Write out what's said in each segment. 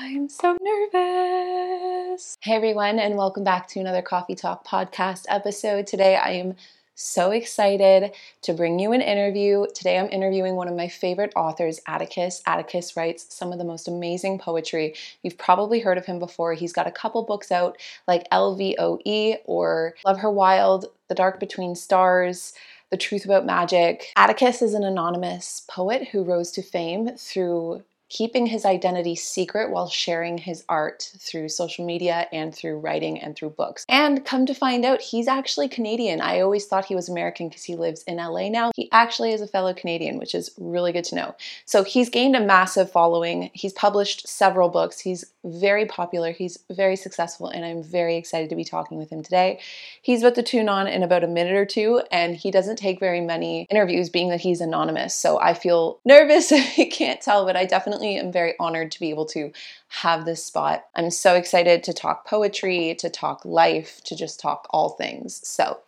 I'm so nervous. Hey everyone, and welcome back to another Coffee Talk podcast episode. Today I am so excited to bring you an interview. Today I'm interviewing one of my favorite authors, Atticus. Atticus writes some of the most amazing poetry. You've probably heard of him before. He's got a couple books out like LVOE or Love Her Wild, The Dark Between Stars. The Truth About Magic. Atticus is an anonymous poet who rose to fame through keeping his identity secret while sharing his art through social media and through writing and through books. And come to find out, he's actually Canadian. I always thought he was American because he lives in LA now. He actually is a fellow Canadian, which is really good to know. So he's gained a massive following. He's published several books. He's very popular. He's very successful, and I'm very excited to be talking with him today. He's about to tune on in about a minute or two, and he doesn't take very many interviews, being that he's anonymous. So I feel nervous you can't tell, but I definitely am very honored to be able to have this spot. I'm so excited to talk poetry, to talk life, to just talk all things. So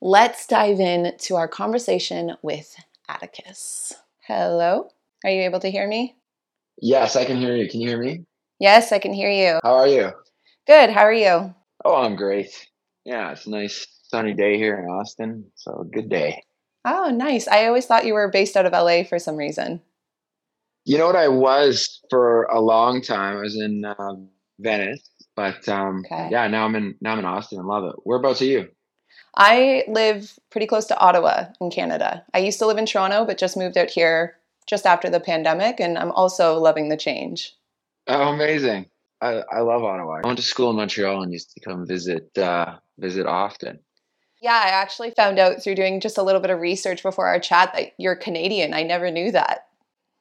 let's dive in to our conversation with Atticus. Hello, are you able to hear me? Yes, I can hear you. Can you hear me? Yes, I can hear you. How are you? Good, how are you? Oh, I'm great. Yeah, it's a nice sunny day here in Austin, so good day. Oh, nice. I always thought you were based out of LA for some reason. You know what? I was for a long time. I was in uh, Venice, but um, Okay. yeah, now I'm in now I'm in Austin and love it. Whereabouts are you? I live pretty close to Ottawa in Canada. I used to live in Toronto, but just moved out here just after the pandemic, and I'm also loving the change. Oh, amazing! I, I love Ottawa. I went to school in Montreal and used to come visit uh, visit often. Yeah, I actually found out through doing just a little bit of research before our chat that you're Canadian. I never knew that.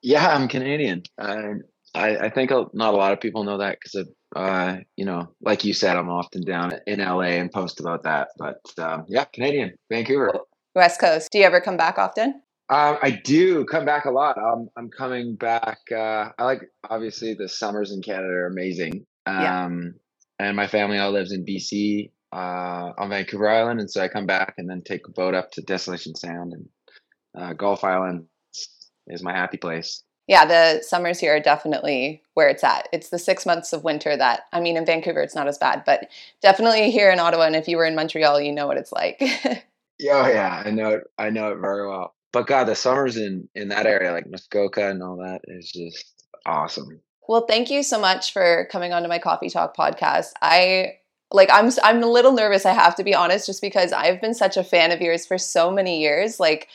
Yeah, I'm Canadian. I I, I think not a lot of people know that because uh, you know, like you said, I'm often down in LA and post about that. But um, yeah, Canadian, Vancouver. West Coast. Do you ever come back often? Um, I do come back a lot. Um, I'm coming back. Uh, I like obviously the summers in Canada are amazing. Um, Yeah. and my family all lives in BC uh, on Vancouver Island, and so I come back and then take a boat up to Desolation Sound and uh, Gulf Island is my happy place. Yeah, the summers here are definitely where it's at. It's the six months of winter that, I mean, in Vancouver, it's not as bad, but definitely here in Ottawa. And if you were in Montreal, you know what it's like. Yeah, oh, yeah, I know it. I know it very well. But God, the summers in in that area, like Muskoka and all that, is just awesome. Well, thank you so much for coming onto my Coffee Talk podcast. I like I'm I'm a little nervous, I have to be honest, just because I've been such a fan of yours for so many years. Like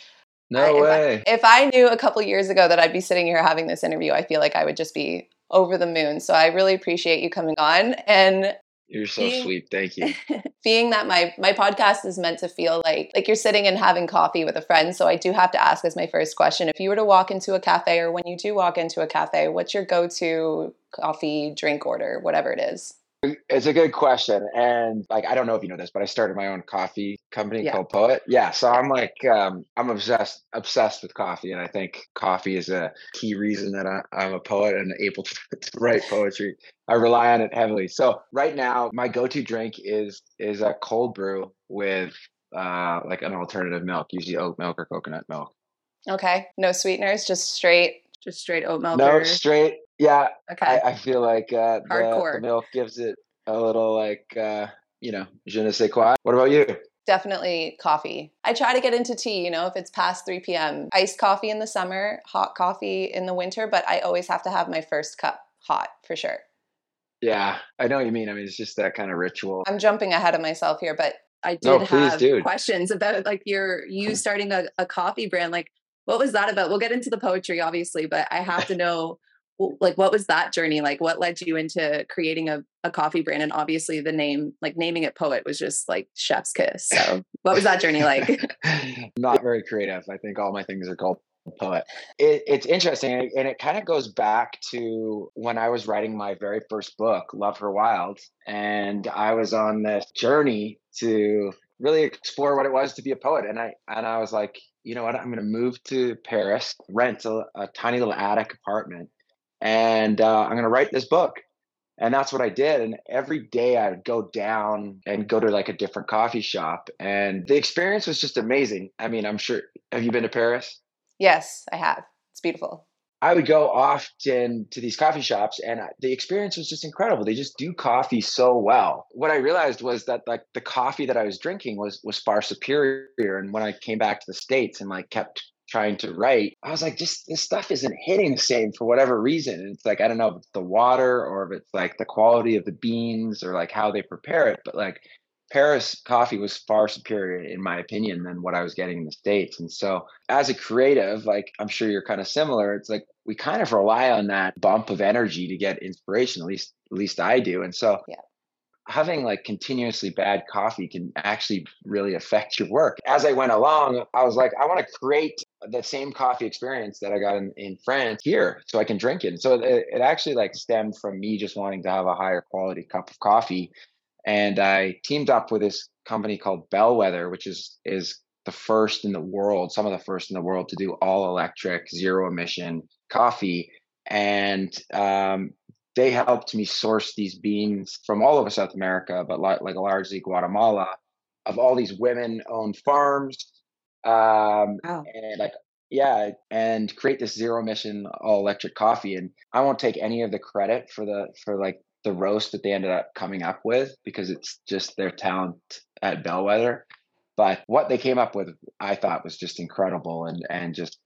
No I- if I- way. if I knew a couple years ago that I'd be sitting here having this interview, I feel like I would just be over the moon. So I really appreciate you coming on and You're so you- sweet. Thank you. being that my my podcast is meant to feel like like you're sitting and having coffee with a friend so i do have to ask as my first question if you were to walk into a cafe or when you do walk into a cafe what's your go-to coffee drink order whatever it is It's a good question. And like I don't know if you know this, but I started my own coffee company Yeah. called Poet. Yeah. So I'm like um I'm obsessed obsessed with coffee. And I think coffee is a key reason that I, I'm a poet and able to, to write poetry. I rely on it heavily. So right now my go-to drink is is a cold brew with uh like an alternative milk, usually oat milk or coconut milk. okay no sweeteners just straight just straight oat milk No or- straight. Yeah. okay I, I feel like uh the, the milk gives it a little like uh you know, je ne sais quoi. What about you? definitely coffee i try to get into tea you know if it's past 3 p.m iced coffee in the summer hot coffee in the winter but i always have to have my first cup hot for sure Yeah, I know what you mean. I mean, it's just that kind of ritual. I'm jumping ahead of myself here, but I did No, please have do. questions about like your you starting a, a coffee brand. Like, what was that about? We'll get into the poetry, obviously, but I have to know, like, what was that journey like? What led you into creating a, a coffee brand? And obviously, the name, like naming it Poet, was just like chef's kiss. So, what was that journey like? Not very creative. I think all my things are called poet. It, it's interesting, and it- kind of goes back to when I was writing my very first book, Love Her Wild, and I was on this journey to really explore what it was to be a poet. And I and I was like, you know what? I'm going to move to Paris, rent a, a tiny little attic apartment, and uh, I'm going to write this book. And that's what I did. And every day I would go down and go to like a different coffee shop. And the experience was just amazing. I mean, I'm sure, have you been to Paris? yes, I have. It's beautiful. I would go often to these coffee shops and the experience was just incredible. They just do coffee so well. What I realized was that like the coffee that I was drinking was was far superior. And when I came back to the States and like kept trying to write, I was like, just this stuff isn't hitting the same for whatever reason. And it's like, I don't know if it's the water or if it's like the quality of the beans or like how they prepare it, but like Paris coffee was far superior, in my opinion, than what I was getting in the States. And so, as a creative, like I'm sure you're kind of similar, it's like we kind of rely on that bump of energy to get inspiration. At least, at least I do. And so, Yeah. having like continuously bad coffee can actually really affect your work. As I went along, I was like, I want to create the same coffee experience that I got in, in France here so I can drink it. So it, it actually like stemmed from me just wanting to have a higher quality cup of coffee. And I teamed up with this company called Bellwether, which is is the first in the world, some of the first in the world to do all electric, zero emission coffee. And um, they helped me source these beans from all over South America, but like, like largely Guatemala, of all these women-owned farms, um, Wow. and like yeah, and create this zero emission all electric coffee. And I won't take any of the credit for the for like the roast that they ended up coming up with because it's just their talent at Bellwether. But what they came up with, I thought was just incredible and and just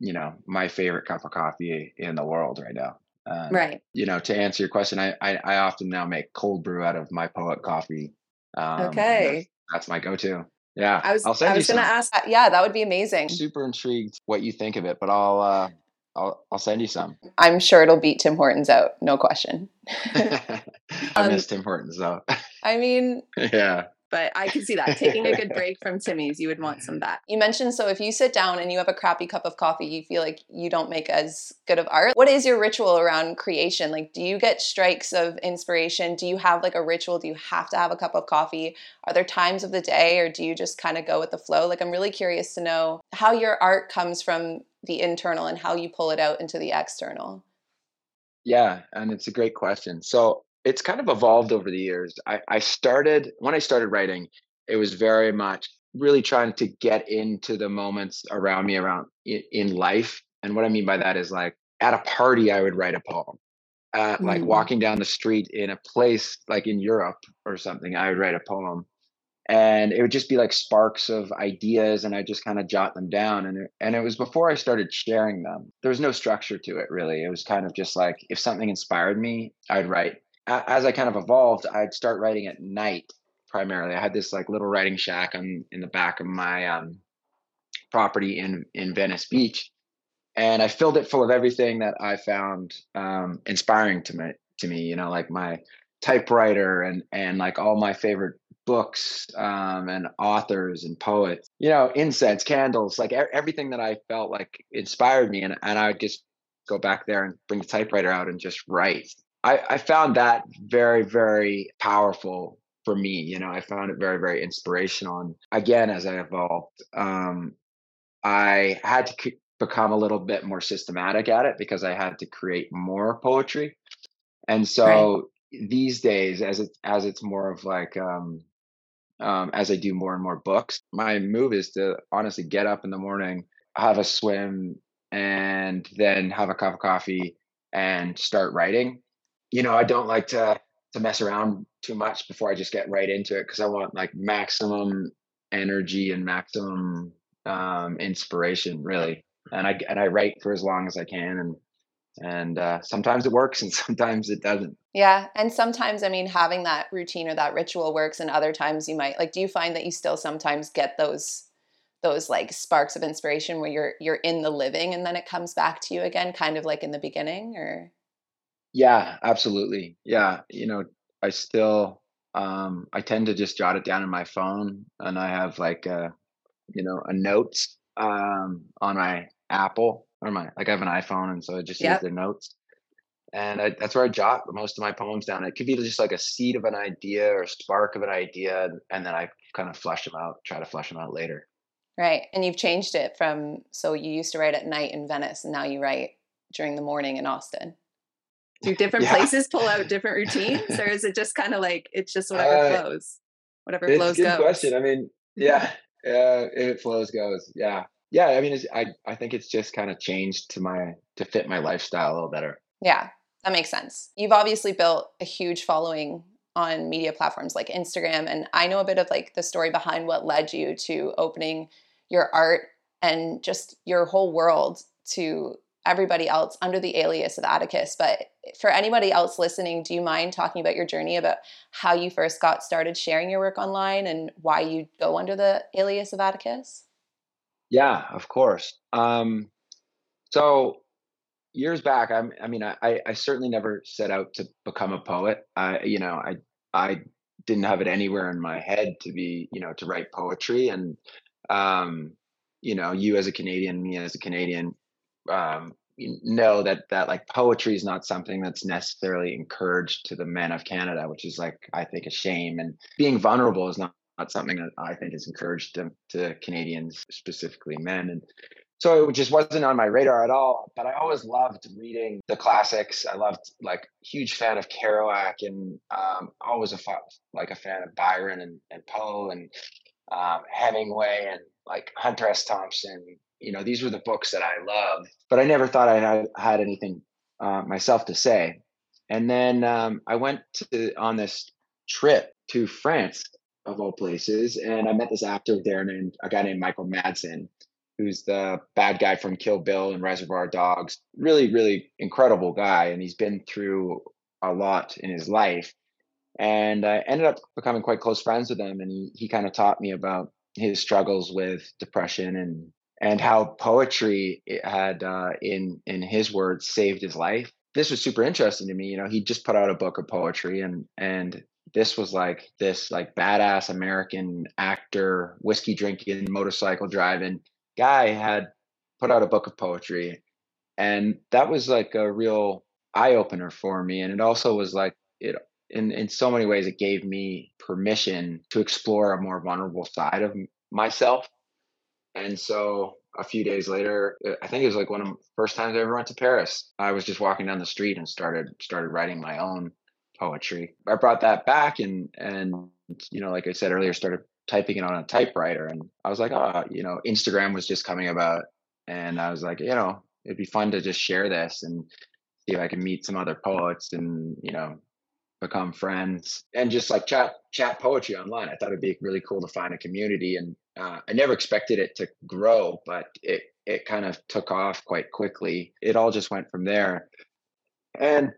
you know my favorite cup of coffee in the world right now. Um, Right. you know, to answer your question, I, I, I often now make cold brew out of my poet coffee. Um, Okay. That's, that's my go-to. Yeah. I was I was gonna some. ask Uh, yeah, that would be amazing. Super intrigued what you think of it, but I'll, uh, I'll, I'll send you some. I'm sure it'll beat Tim Hortons out, no question. I Um, miss Tim Hortons though. I mean, yeah. But I can see that. Taking a good break from Timmy's, you would want some that. you mentioned so if you sit down and you have a crappy cup of coffee, you feel like you don't make as good of art. What is your ritual around creation? Like, do you get strikes of inspiration? Do you have like a ritual? Do you have to have a cup of coffee? Are there times of the day or do you just kind of go with the flow? Like, I'm really curious to know how your art comes from the internal and how you pull it out into the external. Yeah, and it's a great question. So it's kind of evolved over the years. I, I started when I started writing, it was very much really trying to get into the moments around me around in, in life. And what I mean by that is like at a party, I would write a poem. Uh, Like Mm. walking down the street in a place like in Europe or something, I would write a poem. And it would just be like sparks of ideas, and I just kind of jot them down. And it, and it was before I started sharing them. There was no structure to it really. It was kind of just like if something inspired me, I'd write. As I kind of evolved, I'd start writing at night primarily. I had this like little writing shack on in the back of my um, property in in Venice Beach, and I filled it full of everything that I found um, inspiring to me. To me, you know, like my typewriter and and like all my favorite books um, and authors and poets. You know, incense, candles, like e- everything that I felt like inspired me, and and I would just go back there and bring the typewriter out and just write. I, I found that very very powerful for me. You know, I found it very very inspirational. And again, as I evolved, um, I had to c- become a little bit more systematic at it because I had to create more poetry. And so these days, as it as it's more of like um, um, as I do more and more books, my move is to honestly get up in the morning, have a swim, and then have a cup of coffee and start writing. You know, I don't like to to mess around too much before I just get right into it because I want like maximum energy and maximum um, inspiration, really. And I and I write for as long as I can, and and uh, sometimes it works and sometimes it doesn't yeah and sometimes i mean having that routine or that ritual works and other times you might like do you find that you still sometimes get those those like sparks of inspiration where you're you're in the living and then it comes back to you again kind of like in the beginning or yeah absolutely yeah you know i still um i tend to just jot it down in my phone and i have like a you know a notes um on my apple or my like i have an iphone and so i just yep. use the notes and I, that's where I jot most of my poems down. It could be just like a seed of an idea or a spark of an idea, and then I kind of flush them out, try to flush them out later. Right. And you've changed it from so you used to write at night in Venice and now you write during the morning in Austin. Do different yeah. places pull out different routines or is it just kind of like it's just whatever uh, flows? Whatever it's flows good goes. question. I mean, yeah. Uh, if it flows goes. Yeah. Yeah, I mean I I think it's just kind of changed to my to fit my lifestyle a little better. Yeah. That makes sense. You've obviously built a huge following on media platforms like Instagram. And I know a bit of like the story behind what led you to opening your art and just your whole world to everybody else under the alias of Atticus. But for anybody else listening, do you mind talking about your journey about how you first got started sharing your work online and why you go under the alias of Atticus? Yeah, of course. Um, so years back, I'm, I mean, I, I certainly never set out to become a poet. I, you know, I, I didn't have it anywhere in my head to be, you know, to write poetry. And, um, you know, you as a Canadian, me as a Canadian, um, know that that like poetry is not something that's necessarily encouraged to the men of Canada, which is like I think a shame. And being vulnerable is not, not something that I think is encouraged to, to Canadians, specifically men. And so it just wasn't on my radar at all. But I always loved reading the classics. I loved like huge fan of Kerouac and um, always a like a fan of Byron and, and Poe and um, Hemingway and like Hunter S. Thompson. You know, these were the books that I loved. But I never thought I had had anything uh, myself to say. And then um, I went to on this trip to France of all places, and I met this actor there named a guy named Michael Madsen who's the bad guy from Kill Bill and Reservoir Dogs. Really, really incredible guy, and he's been through a lot in his life. And I ended up becoming quite close friends with him, and he he kind of taught me about his struggles with depression and and how poetry had, uh, in in his words, saved his life. This was super interesting to me. You know, he just put out a book of poetry, and and this was like this like badass American actor, whiskey drinking, motorcycle driving guy had put out a book of poetry and that was like a real eye opener for me and it also was like it in in so many ways it gave me permission to explore a more vulnerable side of myself and so a few days later uh, i think it was like one of the first times i ever went to paris i was just walking down the street and started started writing my own poetry i brought that back and and you know like i said earlier started typing it on a typewriter. And I was like, oh, you know, Instagram was just coming about. And I was like, you know, it'd be fun to just share this and see if I can meet some other poets and, you know, become friends and just like chat chat poetry online. I thought it'd be really cool to find a community. And uh, I never expected it to grow, but it it kind of took off quite quickly. It all just went from there. And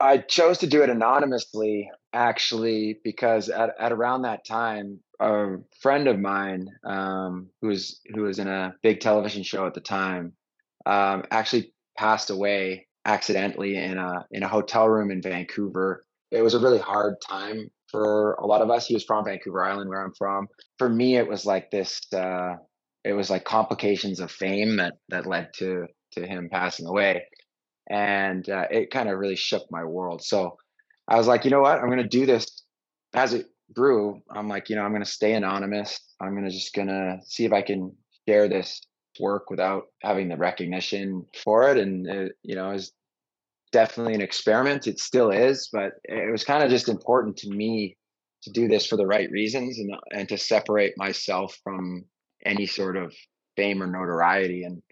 I chose to do it anonymously actually because at, at around that time a friend of mine um, who was who was in a big television show at the time um, actually passed away accidentally in a in a hotel room in Vancouver. It was a really hard time for a lot of us. He was from Vancouver Island, where I'm from. For me, it was like this. Uh, it was like complications of fame that that led to to him passing away, and uh, it kind of really shook my world. So I was like, you know what? I'm going to do this as it grew. I'm like, you know, I'm going to stay anonymous. I'm to just to see if I can share this work without having the recognition for it. And, it, you know, is definitely an experiment. It still is, but it was kind of just important to me to do this for the right reasons and, and to separate myself from any sort of fame or notoriety. And,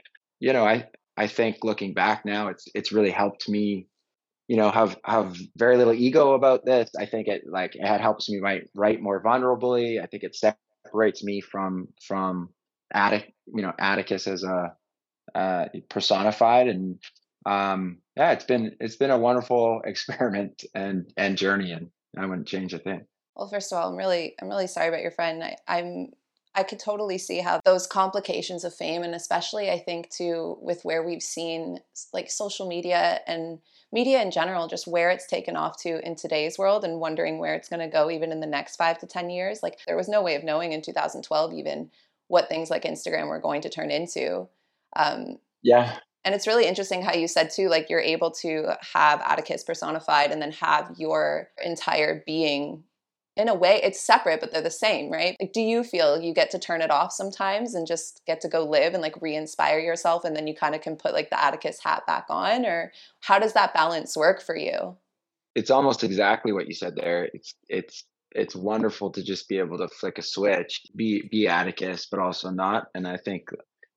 you know, I, I think looking back now, it's, it's really helped me you know have have very little ego about this i think it like it helps me write write more vulnerably i think it separates me from from attic you know atticus as a uh, personified and um, yeah, it's been it's been a wonderful experiment and and journey, and I wouldn't change a thing. Well, first of all, I'm really I'm really sorry about your friend. I, I'm I could totally see how those complications of fame, and especially I think too with where we've seen like social media and media in general, just where it's taken off to in today's world, and wondering where it's going to go even in the next five to ten years. Like there was no way of knowing in 2012 even what things like Instagram were going to turn into. Um, yeah. And it's really interesting how you said too, like you're able to have Atticus personified and then have your entire being in a way it's separate but they're the same right? Like do you feel you get to turn it off sometimes and just get to go live and like re-inspire yourself and then you kind of can put like the atticus hat back on? Or how does that balance work for you? It's almost exactly what you said there. It's it's it's wonderful to just be able to flick a switch be be atticus but also not. And i think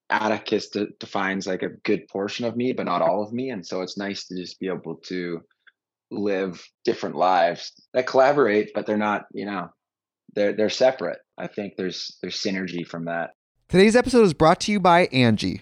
atticus de- defines like a good portion of me but not all of me and so it's nice to just be able to live different lives that collaborate, but they're not, you know, they're they're separate. I think there's there's synergy from that. Today's episode is brought to you by Angi.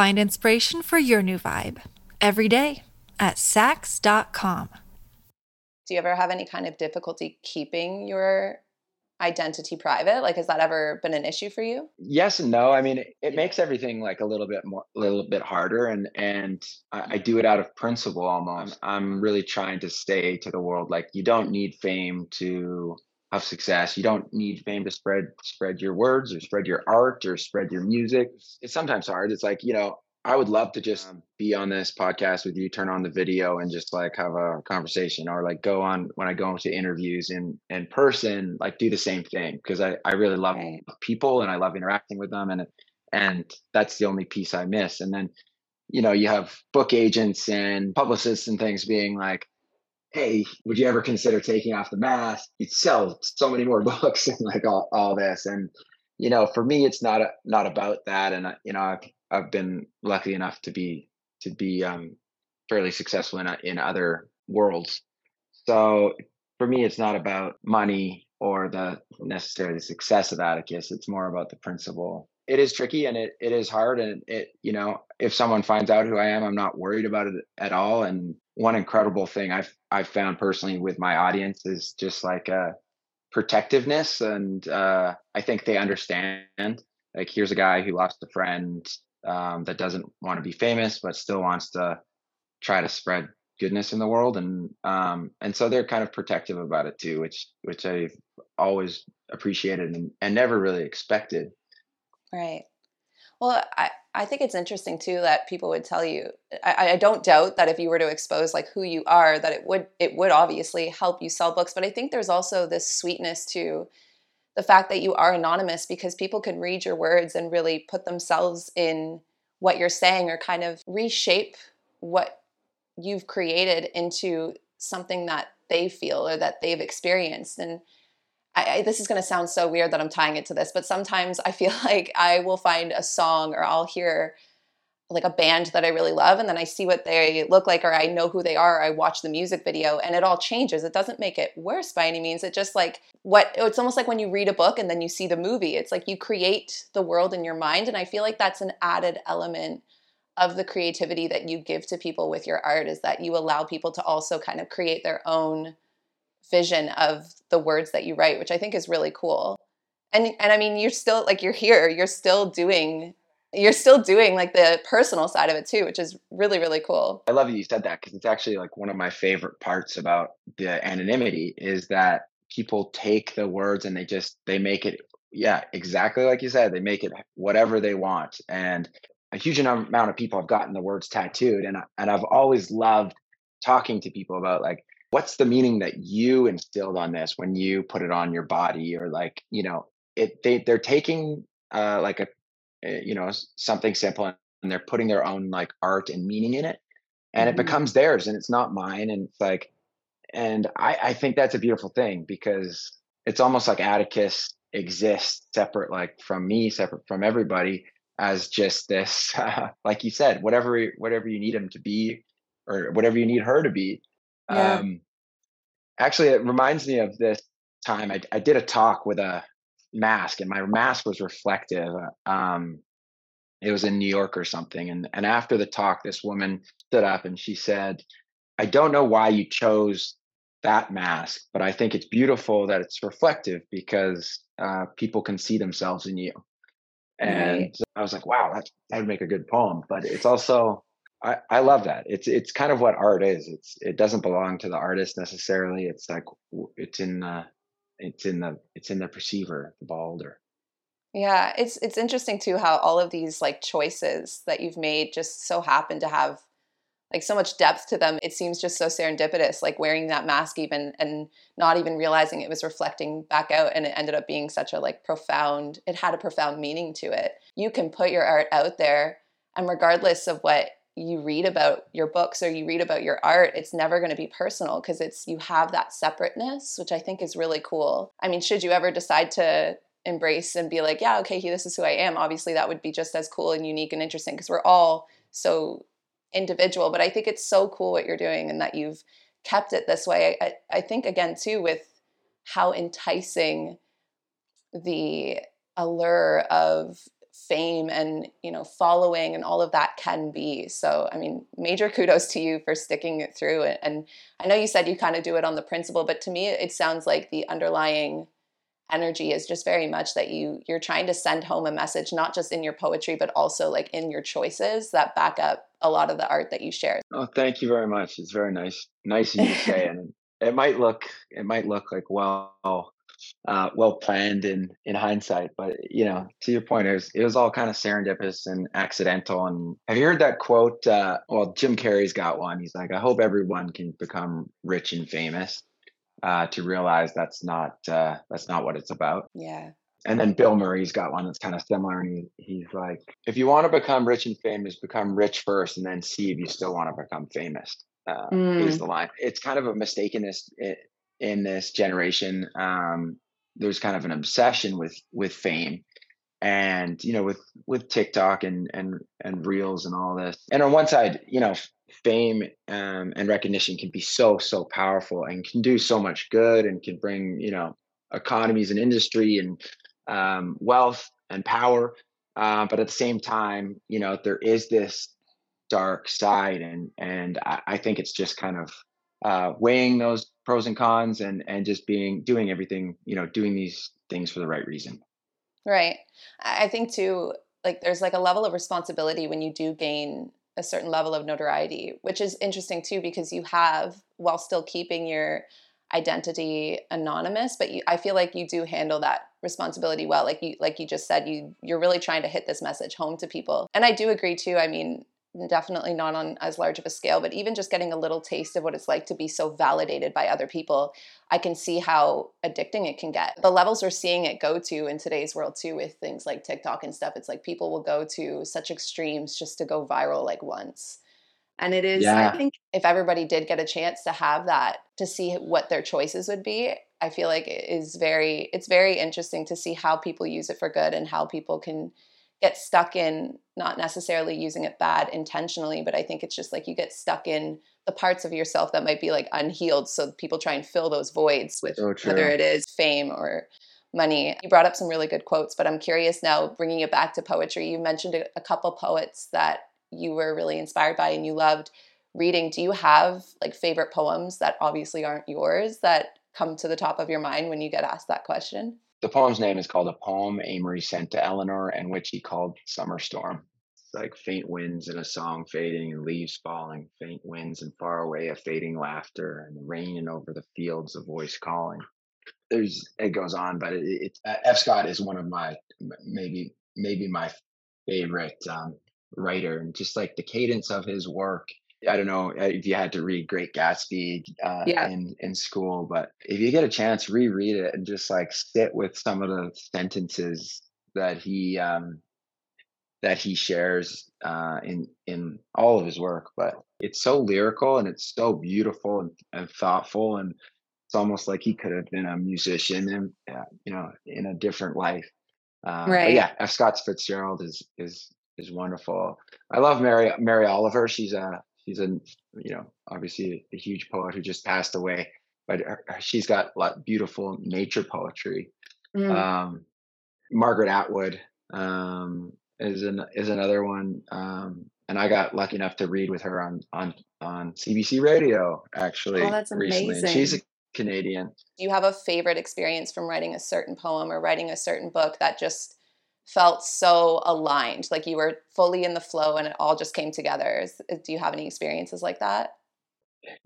Find inspiration for your new vibe every day at Saks.com. Do you ever have any kind of difficulty keeping your identity private? Like has that ever been an issue for you? Yes and no. I mean it, it makes everything like a little bit more a little bit harder and and I, I, do it out of principle almost. I'm really trying to stay to the world. Like you don't need fame to have success you don't need fame to spread spread your words or spread your art or spread your music it's sometimes hard it's like you know I would love to just be on this podcast with you, turn on the video and just like have a conversation or like go on when I go into interviews in in person, like do the same thing because I, I really love right. people and I love interacting with them and and that's the only piece I miss. And then, you know, you have book agents and publicists and things being like, Hey, would you ever consider taking off the mask? You'd sell so many more books and like all, all this. And, you know, for me, it's not, a, not about that. And, you know, I've, I've been lucky enough to be to be um, fairly successful in in other worlds. So for me, it's not about money or the necessarily success of Atticus. It's more about the principle. It is tricky and it it is hard and it you know if someone finds out who I am, I'm not worried about it at all. And one incredible thing I've I've found personally with my audience is just like a protectiveness and uh, I think they understand. Like here's a guy who lost a friend um, that doesn't want to be famous but still wants to try to spread goodness in the world and um, and so they're kind of protective about it too which which i've always appreciated and, and never really expected right. Well i i think it's interesting too that people would tell you I, I don't doubt that if you were to expose like who you are that it would it would obviously help you sell books but i think there's also this sweetness to the fact that you are anonymous because people can read your words and really put themselves in what you're saying or kind of reshape what you've created into something that they feel or that they've experienced. And I, I, this is going to sound so weird that I'm tying it to this, but sometimes I feel like I will find a song or I'll hear like a band that I really love and then I see what they look like or I know who they are, I watch the music video and it all changes. It doesn't make it worse by any means. It just like what it's almost like when you read a book and then you see the movie. It's like you create the world in your mind and I feel like that's an added element of the creativity that you give to people with your art is that you allow people to also kind of create their own vision of the words that you write, which I think is really cool. And and I mean, you're still like you're here, you're still doing you're still doing like the personal side of it too, which is really really cool. I love that you said that because it's actually like one of my favorite parts about the anonymity is that people take the words and they just they make it yeah exactly like you said they make it whatever they want and a huge amount of people have gotten the words tattooed and and I've always loved talking to people about like what's the meaning that you instilled on this when you put it on your body or like you know it they they're taking uh like a Eh, you know something simple and they're putting their own like art and meaning in it and mm-hmm. it becomes theirs and it's not mine and it's like and I, I think that's a beautiful thing because it's almost like atticus exists separate like from me separate from everybody as just this uh, like you said whatever whatever you need him to be or whatever you need her to be yeah. um actually it reminds me of this time I, I did a talk with a mask, and my mask was reflective. Um, it was in New York or something. And and after the talk, this woman stood up and she said, "I don't know why you chose that mask, but I think it's beautiful that it's reflective because uh, people can see themselves in you." And right. I was like, "Wow, that that would make a good poem." But it's also I, I love that. It's it's kind of what art is. It's it doesn't belong to the artist necessarily. It's like it's in the it's in the it's in the perceiver, the beholder. Yeah, it's it's interesting too how all of these like choices that you've made just so happen to have like so much depth to them. It seems just so serendipitous, like wearing that mask even and not even realizing it was reflecting back out and it ended up being such a like profound it had a profound meaning to it. You can put your art out there and regardless of what you read about your books or you read about your art, it's never going to be personal because it's you have that separateness, which I think is really cool. I mean, should you ever decide to embrace and be like, yeah, okay, this is who I am, obviously that would be just as cool and unique and interesting because we're all so individual. But I think it's so cool what you're doing and that you've kept it this way. I, I think again too with how enticing the allure of fame and you know following and all of that can be. So i mean major kudos to you for sticking it through and i know you said you kind of do it on the principle but to me it sounds like the underlying energy is just very much that you you're trying to send home a message not just in your poetry but also like in your choices that back up a lot of the art that you share. Oh thank you very much. It's very nice nice of you to say and it might look it might look like well uh, well planned in in hindsight. But you know, to your point, it was it was all kind of serendipitous and accidental. And have you heard that quote? Uh, well, Jim Carrey's got one. He's like, "I hope everyone can become rich and famous." Uh, to realize that's not uh, that's not what it's about. Yeah. And then Bill Murray's got one that's kind of similar, and he, he's like, "If you want to become rich and famous, become rich first, and then see if you still want to become famous." Uh, mm. Is the line. It's kind of a mistakenness in this generation um, there's kind of an obsession with with fame and you know with with tiktok and and and reels and all this. And on one side you know fame um, and recognition can be so so powerful and can do so much good and can bring you know economies and industry and um, wealth and power. Uh, but at the same time you know there is this dark side and and I, I think it's just kind of uh, weighing those pros and cons and and just being doing everything you know doing these things for the right reason. Right. I think too like there's like a level of responsibility when you do gain a certain level of notoriety which is interesting too because you have while still keeping your identity anonymous but you, i feel like you do handle that responsibility well. Like you like you just said you you're really trying to hit this message home to people. And i do agree too i mean definitely not on as large of a scale, but even just getting a little taste of what it's like to be so validated by other people, I can see how addicting it can get. The levels we're seeing it go to in today's world too with things like TikTok and stuff. It's like people will go to such extremes just to go viral like once. And it is, Yeah. I think, if everybody did get a chance to have that, to see what their choices would be, I feel like it is very, it's very interesting to see how people use it for good and how people can get stuck in not necessarily using it bad intentionally, but I think it's just like you get stuck in the parts of yourself that might be like unhealed. So people try and fill those voids with So whether it is fame or money. You brought up some really good quotes, but I'm curious now, bringing it back to poetry. You mentioned a, a couple poets that you were really inspired by and you loved reading. Do you have like favorite poems that obviously aren't yours that come to the top of your mind when you get asked that question? The poem's name is called A Poem Amory Sent to Eleanor, and which he called Summer Storm. It's like faint winds and a song fading and leaves falling, faint winds and far away a fading laughter, and rain and over the fields a voice calling. There's it goes on, but it, it uh, F. Scott is one of my maybe maybe my favorite um, writer, and just like the cadence of his work. I don't know uh, if you had to read Great Gatsby uh, Yeah. in in school, but if you get a chance, reread it and just like sit with some of the sentences that he um, that he shares uh, in in all of his work. But it's so lyrical and it's so beautiful and, and thoughtful, and it's almost like he could have been a musician and uh, you know in a different life. Uh, Right. yeah, F. Scott Fitzgerald is is is wonderful. I love Mary Mary Oliver. She's a she's a you know obviously a huge poet who just passed away, but her, she's got like beautiful nature poetry. Mm. Um, Margaret Atwood um, is an is another one, um, and I got lucky enough to read with her on on on CBC Radio actually. Oh, that's recently. And she's a. Canadian. Do you have a favorite experience from writing a certain poem or writing a certain book that just felt so aligned? Like you were fully in the flow and it all just came together? Do you have any experiences like that?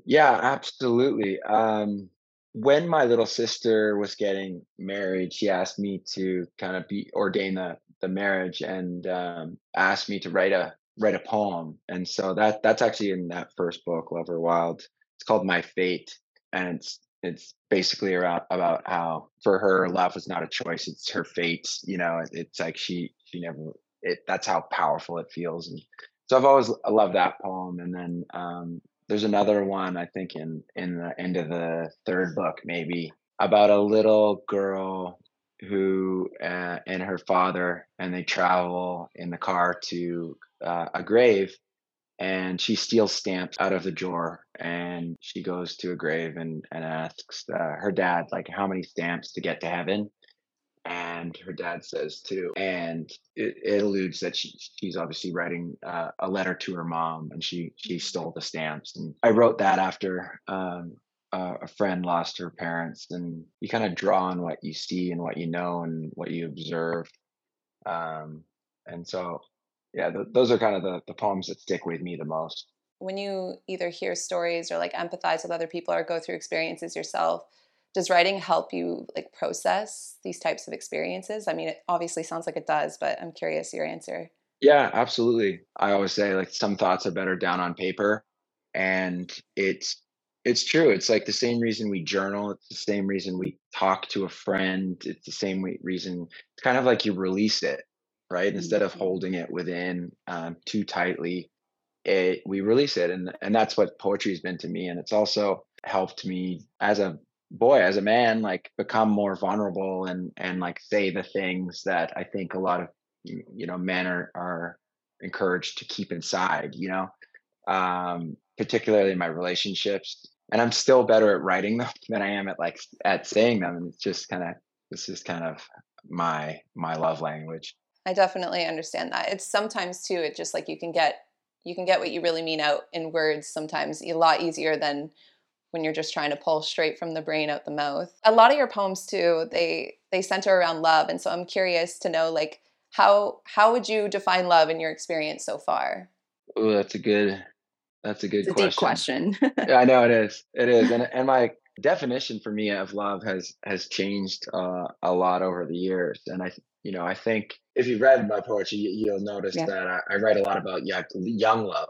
Yeah, absolutely. Um, when my little sister was getting married, she asked me to kind of be ordain the the marriage and um, asked me to write a write a poem. And so that that's actually in that first book, Love Her Wild. It's called My Fate, and it's it's basically around about how for her love was not a choice; it's her fate. You know, it, it's like she she never. It that's how powerful it feels, and so I've always loved that poem. And then um, there's another one I think in in the end of the third book maybe about a little girl who uh, and her father and they travel in the car to uh, a grave and she steals stamps out of the drawer and she goes to a grave and and asks uh, her dad like how many stamps to get to heaven? And her dad says two and it, it alludes that she, she's obviously writing uh, a letter to her mom and she she stole the stamps and i wrote that after um, uh, a friend lost her parents and you kind of draw on what you see and what you know and what you observe um, and so yeah th- those are kind of the, the poems that stick with me the most When you either hear stories or like empathize with other people or go through experiences yourself, does writing help you like process these types of experiences? I mean, it obviously sounds like it does, but I'm curious your answer. Yeah, absolutely. I always say like some thoughts are better down on paper and it's it's true. It's like the same reason we journal, it's the same reason we talk to a friend, it's the same reason it's kind of like you release it, right? Instead of Mhm. holding it within um, too tightly, it we release it and and that's what poetry has been to me and it's also helped me as a boy as a man like become more vulnerable and and like say the things that I think a lot of you know men are are encouraged to keep inside you know um particularly in my relationships and i'm still better at writing them than i am at like at saying them and it's just kind of this is kind of my my love language I definitely understand that. It's sometimes too, it just like you can get you can get what you really mean out in words sometimes a lot easier than when you're just trying to pull straight from the brain out the mouth. A lot of your poems too, they they center around love. And so I'm curious to know like how how would you define love in your experience so far? oh that's a good that's a good It's a question deep question. yeah, I know it is. It is, and and my definition for me of love has has changed uh, a lot over the years, and I you know I think if you've read my poetry, you, will notice yeah. that I, I, write a lot about young, young love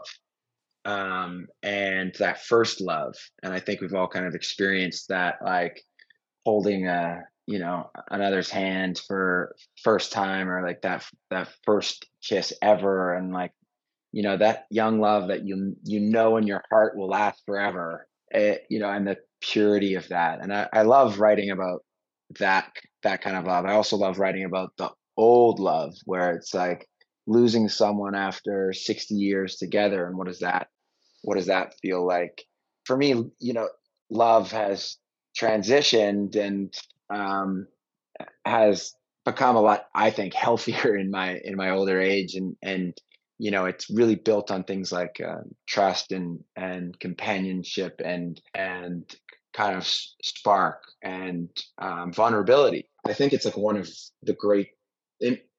um, and that first love, and I think we've all kind of experienced that, like holding a you know another's hand for first time or like that that first kiss ever. And like you know that young love that you you know in your heart will last forever. It, you know and the purity of that and I, I love writing about that that kind of love. I also love writing about the old love where it's like losing someone after 60 years together and what does that what does that feel like? For me you know love has transitioned and um, has become a lot i think healthier in my in my older age and and you know it's really built on things like uh, trust and and companionship and and kind of spark and um, vulnerability i think it's like one of the great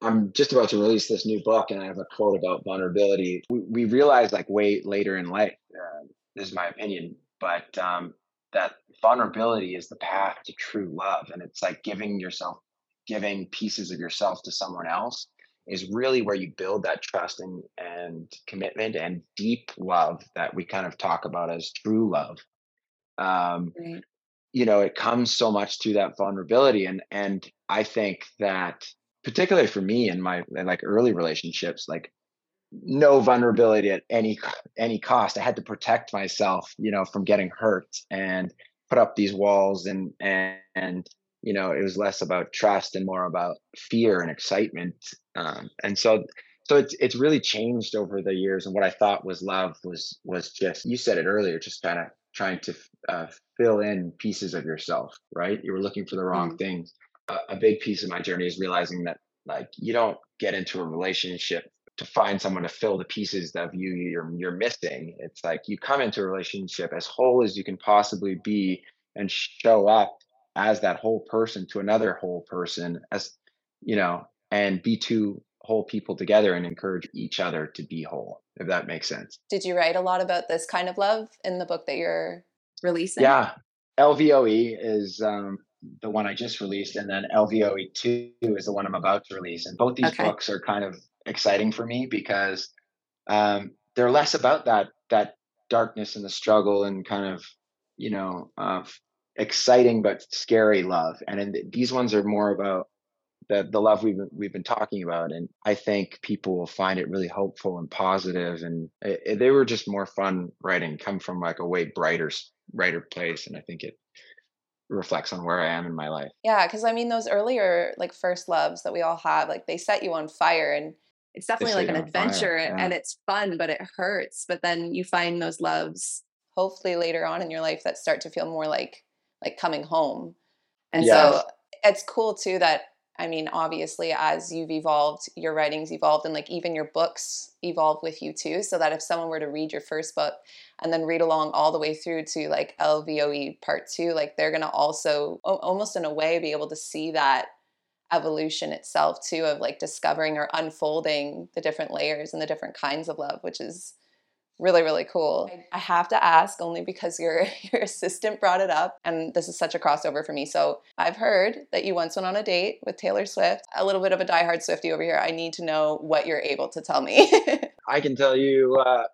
i'm just about to release this new book and i have a quote about vulnerability we, we realize like way later in life uh, this is my opinion but um, that vulnerability is the path to true love and it's like giving yourself giving pieces of yourself to someone else is really where you build that trust and, and commitment and deep love that we kind of talk about as true love. Um, right. You know, it comes so much to that vulnerability, and and I think that particularly for me in my in like early relationships, like no vulnerability at any any cost. I had to protect myself, you know, from getting hurt and put up these walls and and, and you know it was less about trust and more about fear and excitement um, and so so it's it's really changed over the years and what i thought was love was was just you said it earlier just kind of trying to uh, fill in pieces of yourself right? You were looking for the wrong mm. things. Uh, a big piece of my journey is realizing that like you don't get into a relationship to find someone to fill the pieces of you you're you're missing. It's like you come into a relationship as whole as you can possibly be and show up as that whole person to another whole person as you know and be two whole people together and encourage each other to be whole, if that makes sense. Did you write a lot about this kind of love in the book that you're releasing? Yeah. LVOE is um, the one I just released, and then LVOE 2 is the one I'm about to release. And both these okay. books are kind of exciting for me because um, they're less about that that darkness and the struggle and kind of you know uh, exciting but scary love and in, these ones are more about the the love we've we've been talking about, and I think people will find it really hopeful and positive, and it, it, they were just more fun writing, come from like a way brighter brighter place, and I think it reflects on where I am in my life. Yeah, because I mean, those earlier like first loves that we all have, like they set you on fire, and it's definitely like an adventure, yeah. and it's fun, but it hurts. But then you find those loves, hopefully later on in your life, that start to feel more like like coming home, and yes. so it's cool too that I mean, obviously, as you've evolved, your writings evolved, and like even your books evolve with you too. So that if someone were to read your first book and then read along all the way through to like LVOE part two, like they're gonna also almost in a way be able to see that evolution itself too of like discovering or unfolding the different layers and the different kinds of love, which is really really cool. I have to ask only because your your assistant brought it up and this is such a crossover for me. So i've heard that you once went on a date with taylor swift. A little bit of a diehard Swiftie over here. I need to know what you're able to tell me. I can tell you uh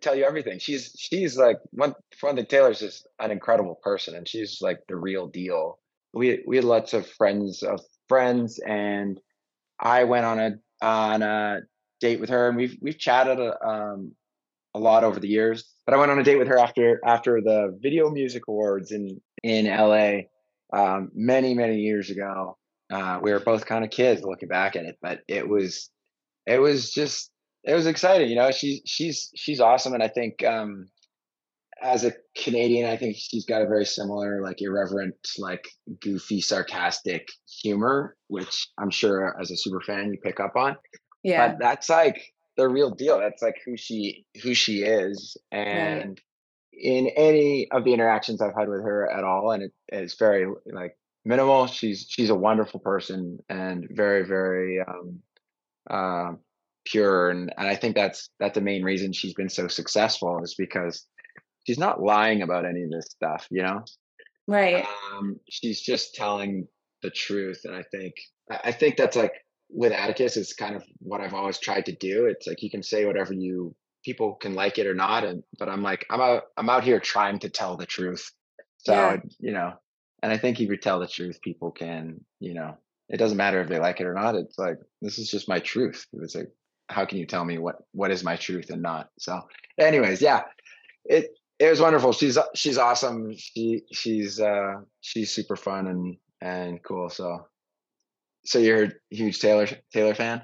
tell you everything. She's she's like one one thing taylor's just an incredible person and she's like the real deal. We we had lots of friends of friends and i went on a on a date with her and we've we've chatted um a lot over the years. But I went on a date with her after after the Video Music Awards in in LA um, many many years ago. Uh, we were both kind of kids looking back at it, but it was it was just it was exciting. You know, she's she's she's awesome, and I think um, as a Canadian, I think she's got a very similar, like irreverent, like goofy, sarcastic humor, which I'm sure as a super fan you pick up on. Yeah, but that's like the real deal. That's like who she who she is, and right. in any of the interactions I've had with her at all, and it, it's very like minimal. She's she's a wonderful person and very very um, uh, pure, and and I think that's that's the main reason she's been so successful is because she's not lying about any of this stuff, you know. Right. Um, she's just telling the truth, and I think I think that's like with Atticus, it's kind of what I've always tried to do. It's like you can say whatever you people can like it or not, and but I'm like I'm out I'm out here trying to tell the truth. So Yeah. you know, and I think if you tell the truth, people can you know it doesn't matter if they like it or not. It's like this is just my truth. It's like how can you tell me what what is my truth and not? So, anyways, yeah, it it was wonderful. She's she's awesome. She she's uh she's super fun and and cool. So so you're a huge Taylor Taylor fan?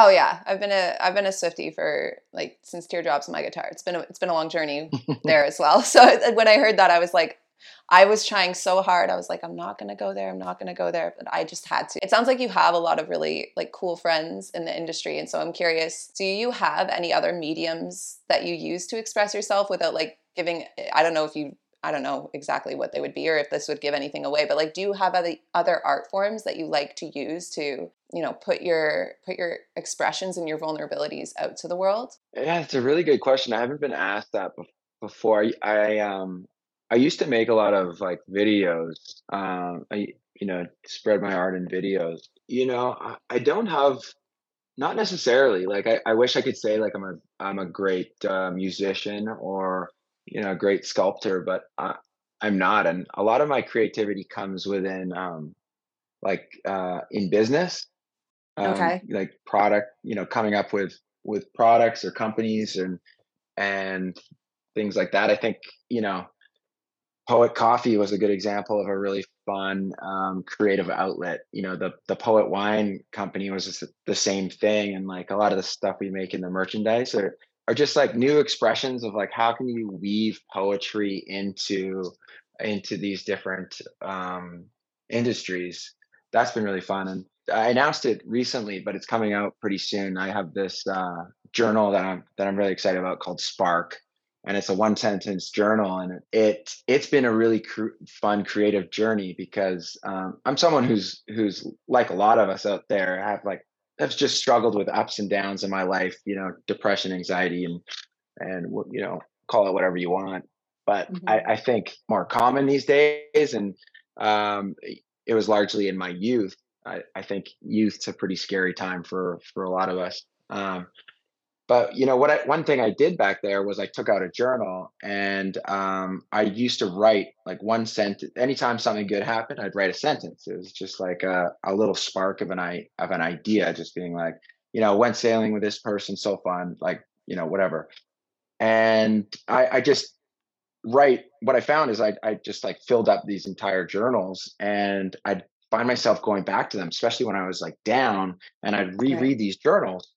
Oh yeah, I've been a I've been a Swiftie for like since Teardrops on my guitar. It's been a, it's been a long journey there as well. So when I heard that, I was like, I was trying so hard. I was like, I'm not gonna go there. I'm not gonna go there. But I just had to. It sounds like you have a lot of really like cool friends in the industry, and so I'm curious. Do you have any other mediums that you use to express yourself without like giving? I don't know if you. I don't know exactly what they would be or if this would give anything away, but like, do you have other other art forms that you like to use to, you know, put your put your expressions and your vulnerabilities out to the world? Yeah, it's a really good question. I haven't been asked that before. I, I um I used to make a lot of like videos. Um, I you know spread my art in videos. You know, I, I don't have not necessarily like I, I wish I could say like I'm a I'm a great uh, musician or you know a great sculptor, but I, I'm not. And a lot of my creativity comes within um like uh in business um, Okay. like product you know coming up with with products or companies and and things like that i think you know poet coffee was a good example of a really fun um, creative outlet you know the the poet wine company was just the same thing and like a lot of the stuff we make in the merchandise are are just like new expressions of like how can you weave poetry into into these different um, industries? That's been really fun and i announced it recently but it's coming out pretty soon. I have this uh, journal that i'm that i'm really excited about called spark and it's a one sentence journal and it it's been a really cr- fun creative journey because um, i'm someone who's who's like a lot of us out there have like have just struggled with ups and downs in my life you know depression anxiety and and you know call it whatever you want. But Mhm. I, I think more common these days and um, it was largely in my youth. I, I think youth's a pretty scary time for for a lot of us. Um, but you know what I, one thing i did back there was i took out a journal and um, i used to write like one sentence anytime something good happened i'd write a sentence. It was just like a, a little spark of an i of an idea just being like you know went sailing with this person so fun like you know whatever. And i i just write what i found is i i just like filled up these entire journals and i'd find myself going back to them especially when i was like down and i'd reread these journals.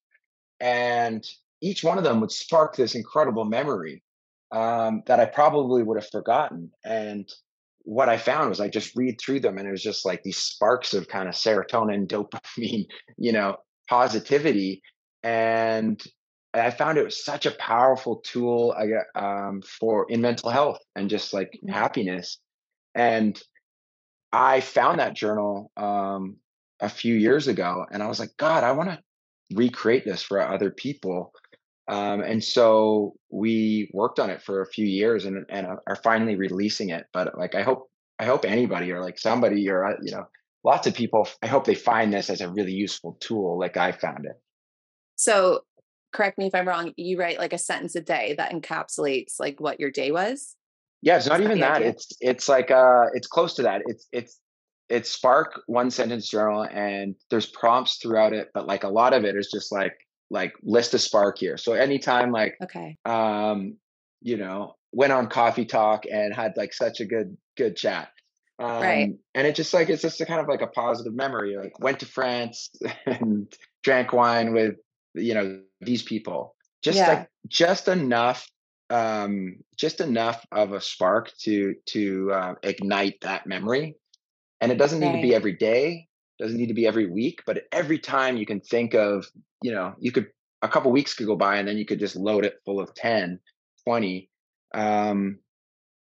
And each one of them would spark this incredible memory um, that I probably would have forgotten. And what I found was I just read through them, and it was just like these sparks of kind of serotonin, dopamine, you know, positivity, and I found it was such a powerful tool um, for in mental health and just like Mhm. happiness. And I found that journal um, a few years ago, and I was like, God, I want to recreate this for other people. Um, and so we worked on it for a few years, and and are finally releasing it. But like, I hope I hope anybody or like somebody or uh, you know, lots of people. I hope they find this as a really useful tool, like I found it. So correct me if I'm wrong. You write like a sentence a day that encapsulates like what your day was. Yeah, it's not even that. idea? It's it's like uh it's close to that. It's it's it's Spark one sentence journal and there's prompts throughout it, but like a lot of it is just like like list a spark here. So anytime like Okay. um you know went on coffee talk and had like such a good good chat. Um Right. and it just like it's just a kind of like a positive memory. Like went to France and drank wine with you know these people. Just Yeah. like just enough um just enough of a spark to to uh, ignite that memory and it doesn't need to be every day doesn't need to be every week but every time you can think of you know you could a couple weeks could go by and then you could just load it full of 10 20 um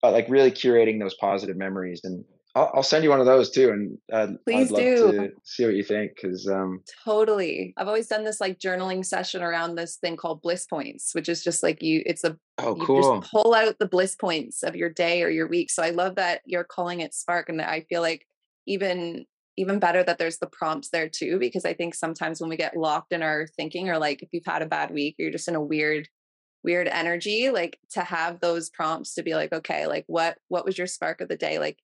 but like really curating those positive memories and I'll, I'll send you one of those too, and uh, Please I'd love do. to see what you think because um, Totally. I've always done this like journaling session around this thing called bliss points, which is just like you, it's a, oh you cool. just pull out the bliss points of your day or your week. So I love that you're calling it spark. And I feel like even, even better that there's the prompts there too, because I think sometimes when we get locked in our thinking or like if you've had a bad week, or you're just in a weird, weird energy, like to have those prompts to be like, okay, like what, what was your spark of the day? Like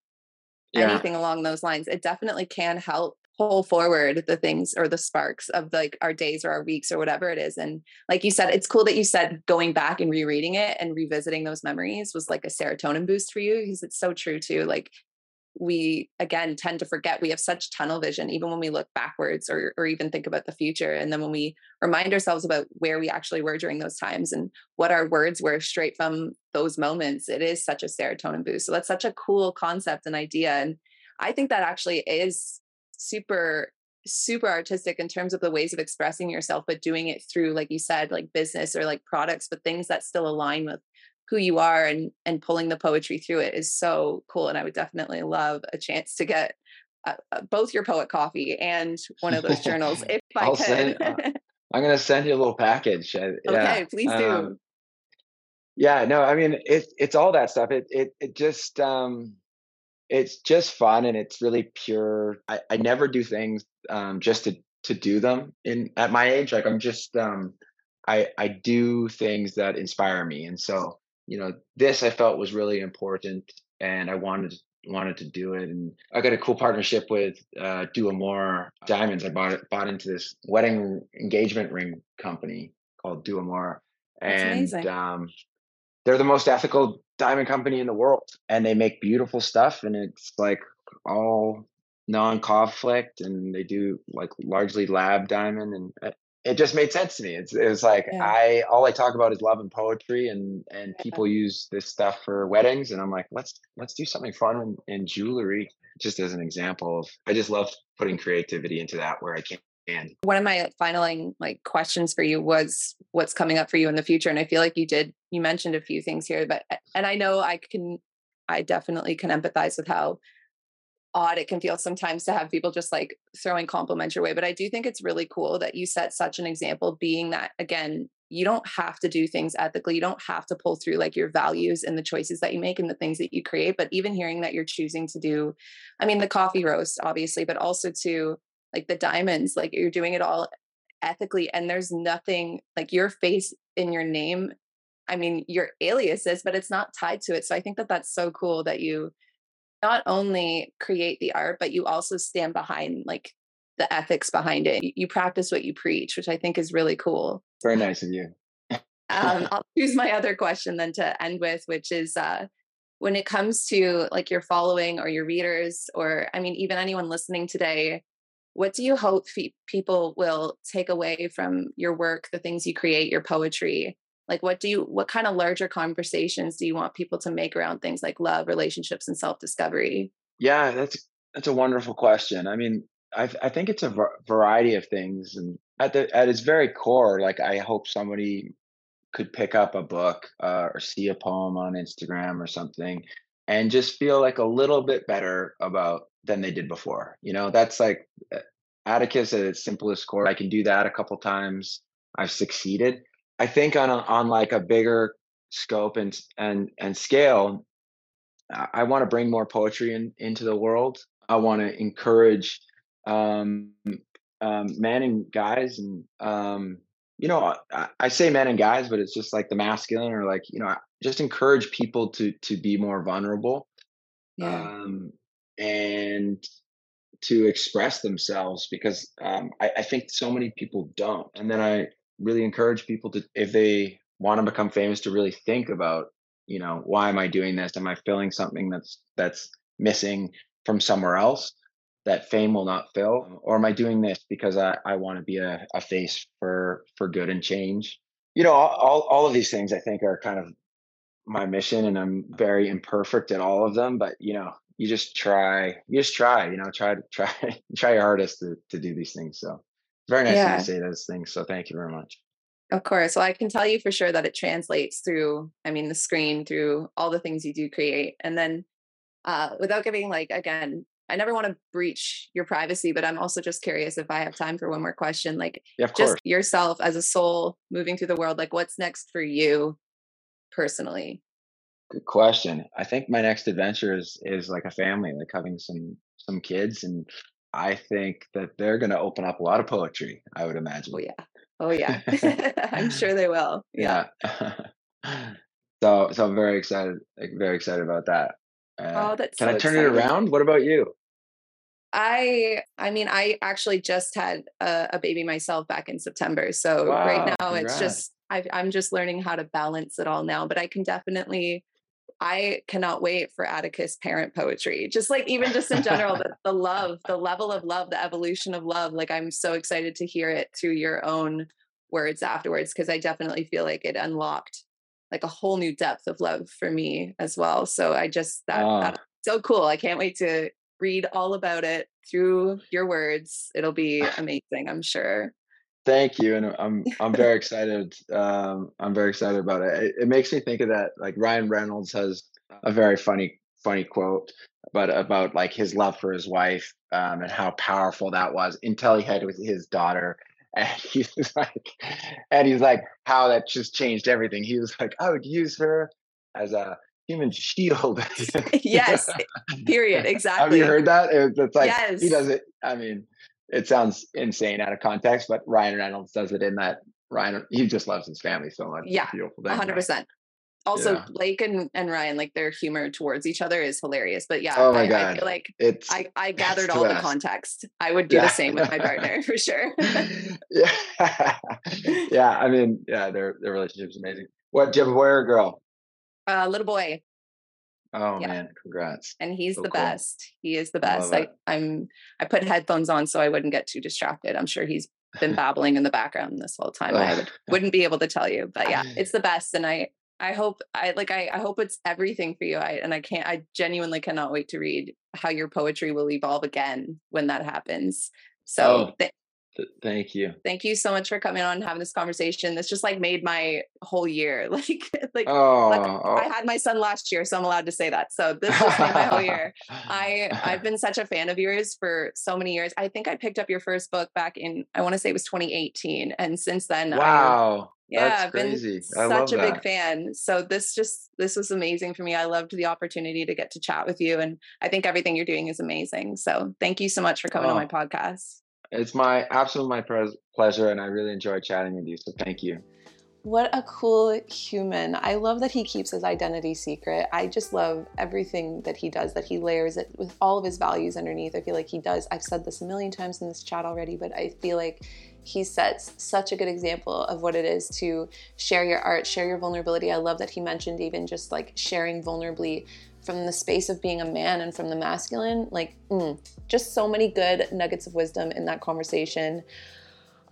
Yeah. anything along those lines it definitely can help pull forward the things or the sparks of like our days or our weeks or whatever it is and like you said it's cool that you said going back and rereading it and revisiting those memories was like a serotonin boost for you because it's so true too like we again tend to forget we have such tunnel vision even when we look backwards or or even think about the future. And then when we remind ourselves about where we actually were during those times and what our words were straight from those moments it is such a serotonin boost. So that's such a cool concept and idea. And i think that actually is super super artistic in terms of the ways of expressing yourself but doing it through like you said like business or like products but things that still align with who you are and and pulling the poetry through it is so cool and i would definitely love a chance to get uh, uh, both your poet coffee and one of those journals if i I'll could send- uh, I'm gonna send you a little package. I- yeah. okay please do Um, yeah no i mean it's it's all that stuff it it, it just um it's just fun and it's really pure i, I never do things um just to to do them in at my age like i'm just um i i do things that inspire me and so you know this i felt was really important and i wanted to wanted to do it and i got a cool partnership with uh Do Amore diamonds. I bought it bought into this wedding engagement ring company called Do Amore and um they're the most ethical diamond company in the world and they make beautiful stuff and it's like all non-conflict and they do like largely lab diamond and uh, it just made sense to me. It's it was like Yeah. i all i talk about is love and poetry and and people use this stuff for weddings and i'm like let's let's do something fun in jewelry. Just as an example of i just love putting creativity into that where i can. One of my uh, finaling like questions for you was what's coming up for you in the future? And i feel like you did you mentioned a few things here but and i know i can i definitely can empathize with how odd it can feel sometimes to have people just like throwing compliments your way but i do think it's really cool that you set such an example being that again you don't have to do things ethically you don't have to pull through like your values and the choices that you make and the things that you create but even hearing that you're choosing to do i mean the coffee roast obviously but also to like the diamonds like you're doing it all ethically and there's nothing like your face in your name i mean your alias is but it's not tied to it so i think that that's so cool that you not only create the art but you also stand behind like the ethics behind it. You, practice what you preach which i think is really cool. Very nice of you. Um, I'll choose my other question then to end with, which is uh, when it comes to like your following or your readers, or I mean, even anyone listening today, what do you hope fe- people will take away from your work, the things you create, your poetry? Like, what do you, what kind of larger conversations do you want people to make around things like love, relationships, and self discovery? Yeah, that's that's a wonderful question. I mean, I I think it's a variety of things, and at the at its very core, like I hope somebody could pick up a book uh, or see a poem on Instagram or something, and just feel like a little bit better about than they did before. You know, that's like Atticus at its simplest core. I can do that a couple times. I've succeeded. I think on a, on like a bigger scope and and and scale, I, want to bring more poetry in, into the world. I want to encourage um, um, men and guys, and um, you know, I, I say men and guys, but it's just like the masculine, or like you know, just encourage people to to be more vulnerable, um, and to express themselves because um, I, I think so many people don't. And then I really encourage people to, if they want to become famous, to really think about, you know, why am I doing this? Am I filling something that's that's missing from somewhere else that fame will not fill, or am I doing this because I, I want to be a, a face for for good and change? You know, all, all of these things I think are kind of my mission, and I'm very imperfect at all of them. But you know, you just try you just try you know try try try your hardest to, to do these things so very nice Yeah. to say those things so thank you very much Of course. Well, I can tell you for sure that it translates through, I mean, the screen, through all the things you do create. And then uh, without giving like again, I never want to breach your privacy, but I'm also just curious if I have time for one more question. Like, Yeah, just course. yourself as a soul moving through the world, like, what's next for you personally? Good question. I think my next adventure is is like a family, like having some some kids, and I think that they're going to open up a lot of poetry. I would imagine. Oh yeah, oh yeah. I'm sure they will. Yeah. Yeah. so so I'm very excited, like, very excited about that. Uh, Oh, that's can so I turn exciting. it around? What about you? I I mean I actually just had a, a baby myself back in September. So right Wow, now it's just I, I'm just learning how to balance it all now. But I can definitely I cannot wait for Atticus parent poetry. Just like even just in general, the, the love, the level of love, the evolution of love. Like I'm so excited to hear it through your own words afterwards because I definitely feel like it unlocked like a whole new depth of love for me as well. So I just that Ah. that's so cool. I can't wait to read all about it through your words. It'll be amazing, I'm sure. Thank you, and I'm I'm very excited. Um, I'm very excited about it. it. It makes me think of that. Like Ryan Reynolds has a very funny funny quote about about like his love for his wife um, and how powerful that was until he had with his daughter, and he's like, and he's like how that just changed everything. He was like, I would use her as a human shield. yes, period. Exactly. Have you heard that? It's like yes. he does it. I mean, it sounds insane out of context, but Ryan Reynolds does it in that Ryan. He just loves his family so much. Yeah, beautiful hundred percent. Also, Yeah. Blake and, and Ryan, like their humor towards each other is hilarious. But yeah, Oh my I, I feel like It's I, I gathered the all the best. context. I would do Yeah. the same with my partner for sure. yeah, yeah. I mean, yeah, their their relationship is amazing. What? Do you have a boy or a girl? uh, little boy, Oh Yeah. man, congrats. and he's So the cool. best. He is the best. I I'm I put headphones on so I wouldn't get too distracted. I'm sure he's been babbling in the background this whole time. I would, wouldn't be able to tell you, but yeah, it's the best. And I I hope I like I, I hope it's everything for you. I and I can't I genuinely cannot wait to read how your poetry will evolve again when that happens. So Oh. Th- Thank you. thank you so much for coming on and having this conversation. This just like made my whole year. Like like Oh, like, oh. I had my son last year, so I'm allowed to say that. So oh. this just made my whole year. I I've been such a fan of yours for so many years. I think I picked up your first book back in I want to say it was 2018, and since then, I, wow. yeah, that's I've been crazy. I such a big fan. So this just this was amazing for me. I loved the opportunity to get to chat with you, and I think everything you're doing is amazing. So thank you so much for coming on my Oh. podcast. It's my absolute my pleasure, and I really enjoy chatting with you. So thank you. What a cool human. I love that he keeps his identity secret. I just love everything that he does, that he layers it with all of his values underneath. I feel like he does. I've said this a million times in this chat already, but I feel like he sets such a good example of what it is to share your art, share your vulnerability. I love that he mentioned even just like sharing vulnerably from the space of being a man and from the masculine. Like, mm, just so many good nuggets of wisdom in that conversation.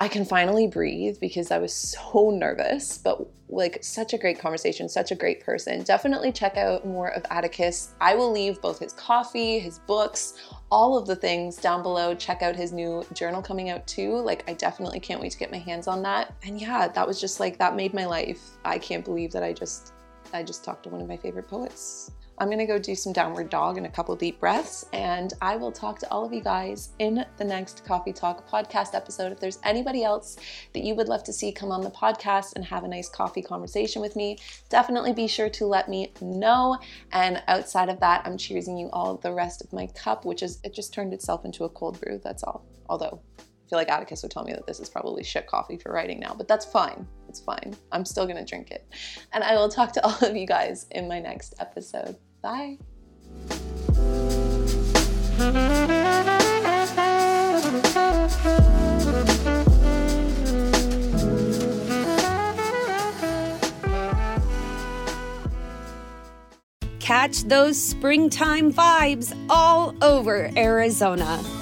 I can finally breathe because I was so nervous, but like such a great conversation, such a great person. Definitely check out more of Atticus. I will leave both his coffee, his books, all of the things down below. Check out his new journal coming out too. Like, I definitely can't wait to get my hands on that. And yeah, that was just like, that made my life. I can't believe that I just, I just talked to one of my favorite poets. I'm gonna go do some downward dog and a couple deep breaths, and I will talk to all of you guys in the next Coffee Talk podcast episode. If there's anybody else that you would love to see come on the podcast and have a nice coffee conversation with me, definitely be sure to let me know. And outside of that, I'm cheersing you all the rest of my cup, which is it just turned itself into a cold brew. That's all. Although feel like Atticus would tell me that this is probably shit coffee for writing now, but that's fine. It's fine. I'm still gonna drink it. And I will talk to all of you guys in my next episode. Bye. Catch those springtime vibes all over Arizona.